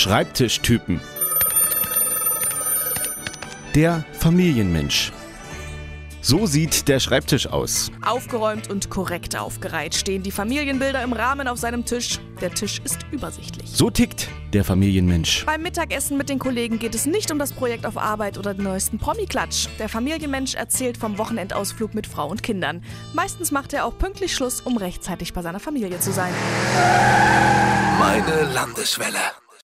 Schreibtischtypen. Der Familienmensch. So sieht der Schreibtisch aus. Aufgeräumt und korrekt aufgereiht stehen die Familienbilder im Rahmen auf seinem Tisch. Der Tisch ist übersichtlich. So tickt der Familienmensch. Beim Mittagessen mit den Kollegen geht es nicht um das Projekt auf Arbeit oder den neuesten Promi-Klatsch. Der Familienmensch erzählt vom Wochenendausflug mit Frau und Kindern. Meistens macht er auch pünktlich Schluss, um rechtzeitig bei seiner Familie zu sein. Meine Landeswelle.